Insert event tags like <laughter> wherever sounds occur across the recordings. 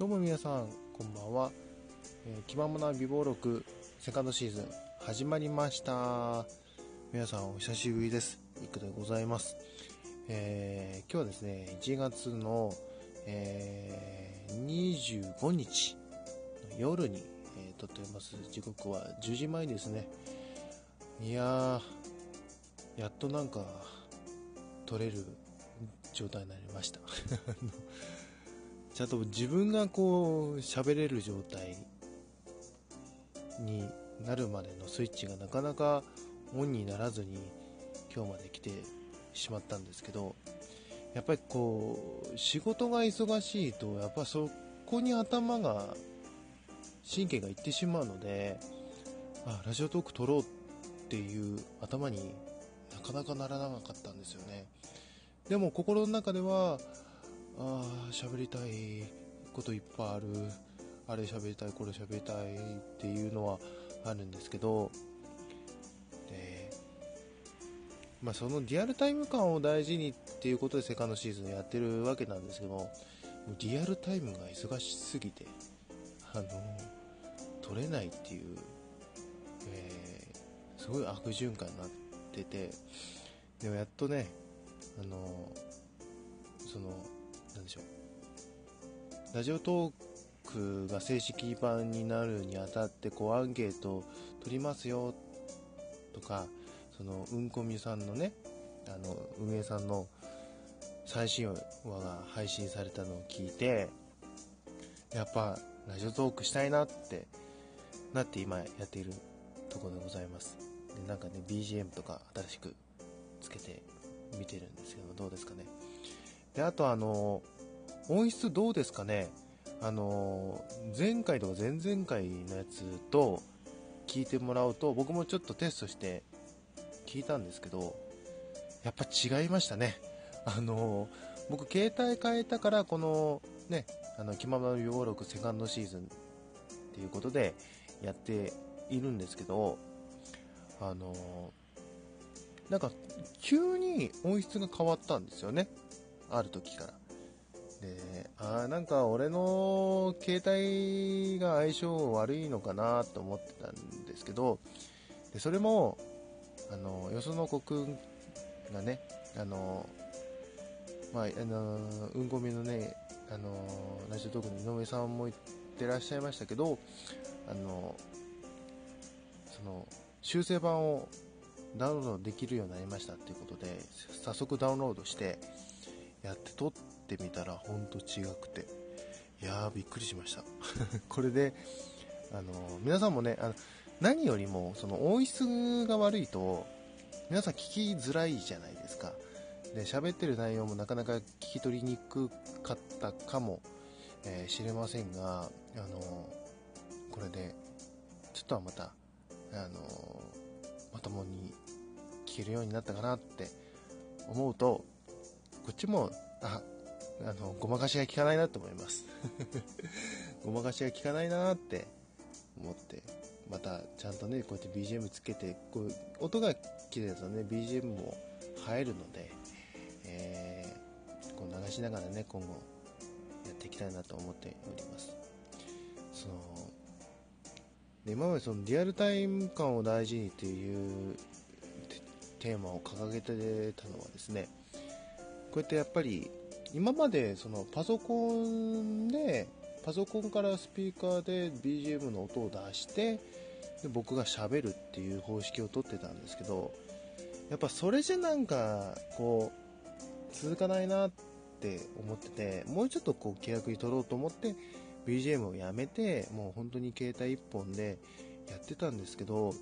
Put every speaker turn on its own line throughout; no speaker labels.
どうも皆さん、こんばんは。えー、気ままな美貌録セカンドシーズン始まりました。皆さんお久しぶりです。いくでございます。えー、今日はですね、1月の、えー、25日の夜に、えー、撮っております。時刻は10時前ですね。いやー、やっとなんか、撮れる状態になりました。<laughs> ちゃんと自分がこう喋れる状態になるまでのスイッチがなかなかオンにならずに今日まで来てしまったんですけどやっぱりこう仕事が忙しいとやっぱそこに頭が神経がいってしまうのであラジオトーク撮ろうっていう頭になかなかならなかったんですよね。でも心の中ではああ喋りたいこといっぱいある。あれ喋りたいこれ喋りたいっていうのはあるんですけどでまあそのリアルタイム感を大事にっていうことでセカンドシーズンやってるわけなんですけどもリアルタイムが忙しすぎてあの取れないっていう、えー、すごい悪循環になっててでもやっとねあのそのしょ。うラジオトークが正式版になるにあたってこうアンケートを取りますよとかそのうんこみさんのねあの運営さんの最新話が配信されたのを聞いてやっぱラジオトークしたいなってなって今やっているところでございます。でなんかね BGM とか新しくつけて見てるんですけどどうですかね。であとあの音質どうですかね？あの前回とか前々回のやつと聞いてもらうと僕もちょっとテストして聞いたんですけどやっぱ違いましたね。あの僕携帯変えたからこのねあの気ままの予録セカンドシーズンっていうことでやっているんですけどあのなんか急に音質が変わったんですよね。ある時から。で、あなんか俺の携帯が相性悪いのかなと思ってたんですけど、でそれも、あの、よその子くんがね、あの、まあ、あの、うんこみのね、あの、ラジオトークの井上さんも言ってらっしゃいましたけど、あの、その、修正版をダウンロードできるようになりましたっていうことで、早速ダウンロードして、やって撮っててみたらほんと違くて。いやーびっくりしました。<laughs> これであの皆さんもねあの何よりもその音質が悪いと皆さん聞きづらいじゃないですか。で喋ってる内容もなかなか聞き取りにくかったかもし、えー、れませんがあのこれでちょっとはまたあのまともに聞けるようになったかなって思うとこっちも、あ、あの、ごまかしが効かないなと思います。<laughs> ごまかしが効かないなって思って、またちゃんとね、こうやって BGM つけて、こう、音が綺麗だとね、BGM も映えるので、えー、こう流しながらね、今後やっていきたいなと思っております。その、で今までそのリアルタイム感を大事にっていうテーマを掲げてたのはですね、こうやってやっぱり今までそのパソコンでパソコンからスピーカーで BGM の音を出してで僕がしゃべるっていう方式をとってたんですけどやっぱそれじゃなんかこう続かないなって思っててもうちょっとこう気楽に撮ろうと思って BGM をやめてもう本当に携帯1本でやってたんですけど、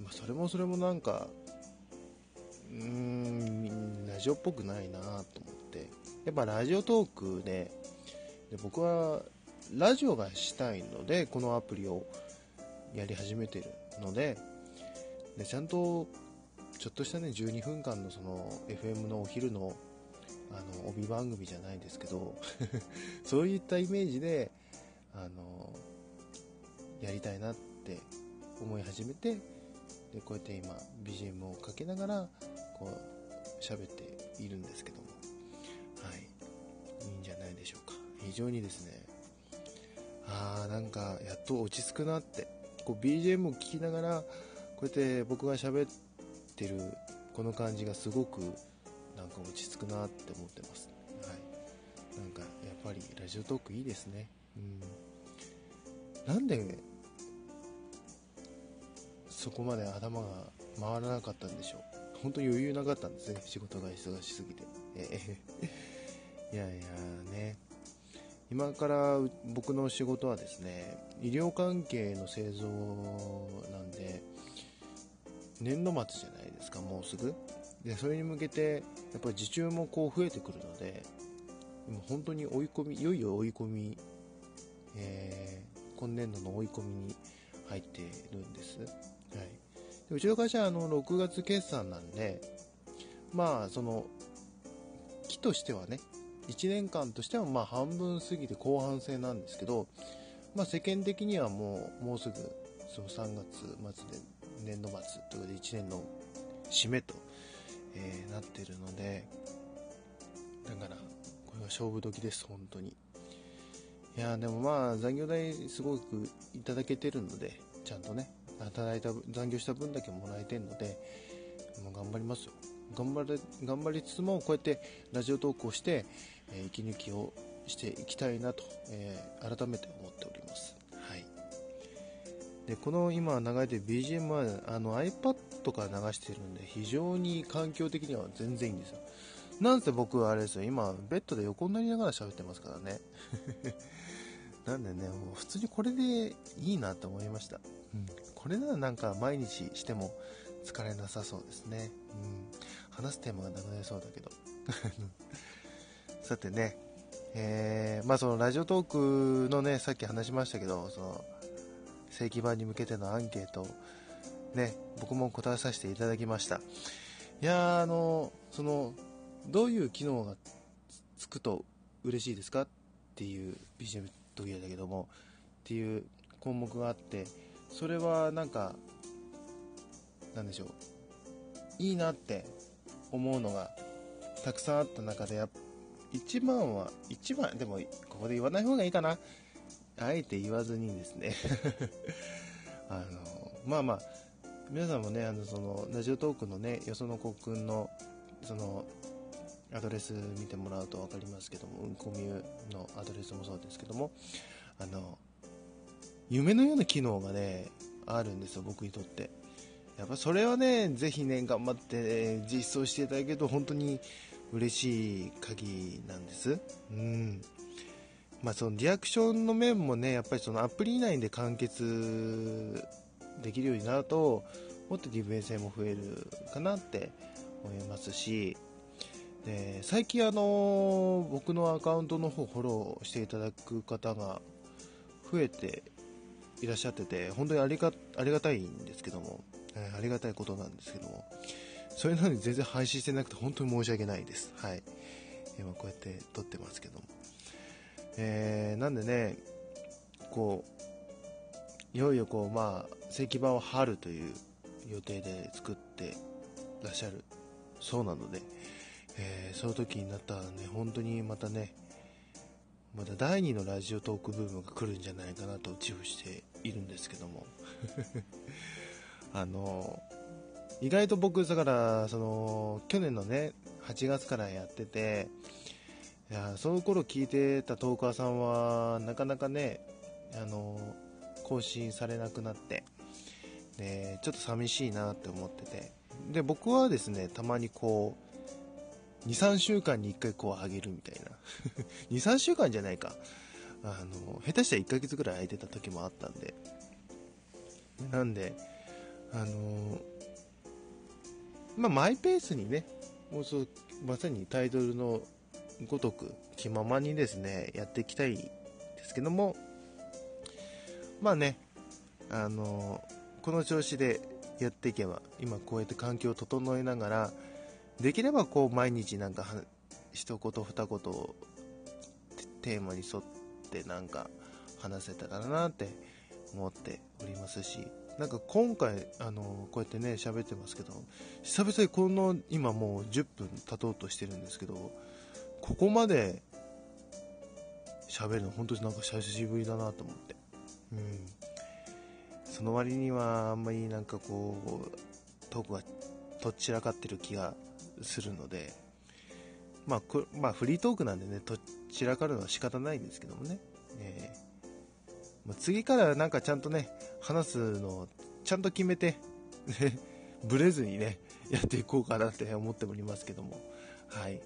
まあ、それもそれもなんかうーんラジオっぽくないなと思やっぱラジオトークでで僕はラジオがしたいのでこのアプリをやり始めてるのででちゃんとちょっとしたね12分間のその FM のお昼のあの帯番組じゃないですけど <laughs> そういったイメージであのやりたいなって思い始めてでこうやって今 BGM をかけながらこう喋っているんですけども。非常にですねああなんかやっと落ち着くなって。こう BGM を聴きながらこうやって僕が喋ってるこの感じがすごくなんか落ち着くなって思ってます。はい。なんかやっぱりラジオトークいいですね。うん。なんでそこまで頭が回らなかったんでしょう。本当に余裕なかったんですね。仕事が忙しすぎて。ええいやいやね。今から僕の仕事はですね医療関係の製造なんで年度末じゃないですかもうすぐ。でそれに向けてやっぱり受注もこう増えてくるので今本当に追い込みいよいよ追い込み、えー、今年度の追い込みに入っているんです、はい、でうちの会社はあの6月決算なんでまあその木としてはね1年間としてはまあ半分過ぎて後半戦なんですけど、まあ、世間的にはもうもうすぐその3月末で年度末ということで1年の締めと、えー、なってるのでだからこれは勝負時です本当に。いやでもまあ残業代すごくいただけてるのでちゃんとね働いた残業した分だけもらえてるのでもう頑張りますよ。頑張れ頑張りつつもこうやってラジオ投稿して、えー、息抜きをしていきたいなと、えー、改めて思っております。はい。で、この今流れてる BGM はあの iPad から流してるんで非常に環境的には全然いいんですよ。なんせ僕はあれですよ、今ベッドで横になりながら喋ってますからね。<laughs> なんでね、もう普通にこれでいいなと思いました。うん。これならなんか毎日しても疲れなさそうですね。うん。話すテーマがなくなりそうだけど。<laughs> さてね、えー、まあそのラジオトークのね、さっき話しましたけど、その、正規版に向けてのアンケート、ね、僕も答えさせていただきました。いやあの、その、どういう機能がつくと嬉しいですかっていう BGM 時だけども、っていう項目があって、それはなんか、なんでしょう、いいなって思うのがたくさんあった中で、一番は、一番、でも、ここで言わない方がいいかな。あえて言わずにですね <laughs> あの、まあまあ、皆さんもね、あの、その、ラジオトークのね、よその子くんの、その、アドレス見てもらうと分かりますけども、うんこみゅのアドレスもそうですけども、あの、夢のような機能がね、あるんですよ、僕にとって。やっぱそれはね、ぜひね、頑張って、実装していただけると本当に嬉しい限りなんです。うん。まあそのリアクションの面もね、やっぱりそのアプリ内で完結できるようになると、もっと利便性も増えるかなって思いますし、で最近あの、僕のアカウントの方フォローしていただく方が増えていらっしゃってて、本当にありがありがたいんですけども、えー、ありがたいことなんですけども、それなのに全然配信してなくて本当に申し訳ないです。はい。今こうやって撮ってますけども。えー、なんでね、こう、いよいよこう、まあ、石板を張るという予定で作ってらっしゃるそうなので、えー、その時になったらね、本当にまたね、また第2のラジオトークブームが来るんじゃないかなと自負しているんですけども。あの、意外と僕、だから、その、去年のね、8月からやってて、いや、その頃聞いてたトーカーさんは、なかなかね、あの、更新されなくなって、で、ちょっと寂しいなって思ってて、で、僕はですね、たまにこう、2、3週間に1回こう上げるみたいな。2、3週間じゃないか。あの、下手したら1ヶ月ぐらい空いてた時もあったんで。なんで、あのまあ、マイペースにね、もうそうまさにタイトルのごとく気ままにですね、やっていきたいですけども、まあね、あのこの調子でやっていけば、今こうやって環境を整えながら、できればこう毎日なんか一言二言をテーマに沿ってなんか話せたらなって思っておりますし、なんか今回、あのこうやってね、喋ってますけど、久々にこの、今もう10分経とうとしてるんですけど、ここまで喋るの本当になんか久しぶりだなと思って。うん。その割にはあんまりなんかこう、トークがとっちらかってる気がするので、まあ、まあ、フリートークなんでね、とっちらかるのは仕方ないんですけどもね。えー、次からなんかちゃんとね、話すのをちゃんと決めて、ね <laughs> ブレずにね、やっていこうかなって思っておりますけども。はい。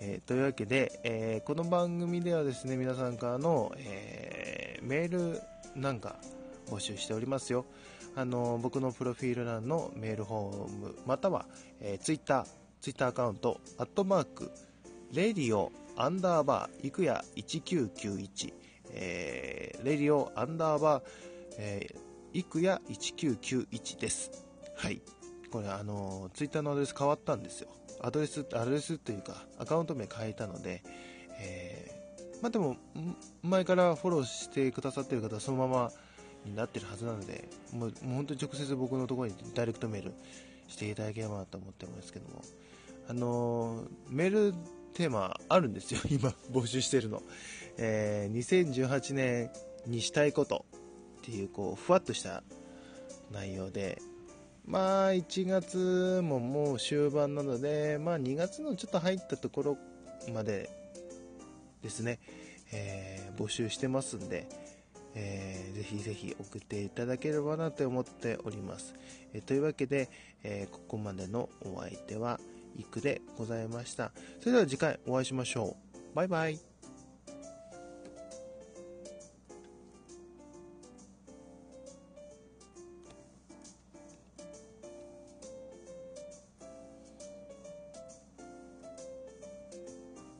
えー、というわけで、えー、この番組ではですね、皆さんからの、えー、メールなんか募集しておりますよ。あの、僕のプロフィール欄のメールフォーム、または、えー、ツイッター、ツイッターアカウント、アットマーク、レディオ、アンダーバー、いくや1991、えー、レディオ、アンダーバー、えー、いくや1991です。はい。これ、あの、ツイッターのアドレス変わったんですよ。アドレス、アドレスというか、アカウント名変えたので、えー、まあでも、前からフォローしてくださってる方はそのままになってるはずなので、もうもう本当に直接僕のところにダイレクトメールしていただければなと思ってますけども、あの、メールテーマあるんですよ、<laughs> 今募集してるの。えー、2018年にしたいことっていう、こう、ふわっとした内容で、まあ、1月ももう終盤なので、まあ、2月のちょっと入ったところまでですね、えー、募集してますんで、えー、ぜひぜひ送っていただければなと思っております。えー、というわけで、えー、ここまでのお相手は、いくでございました。それでは次回お会いしましょう。バイバイ。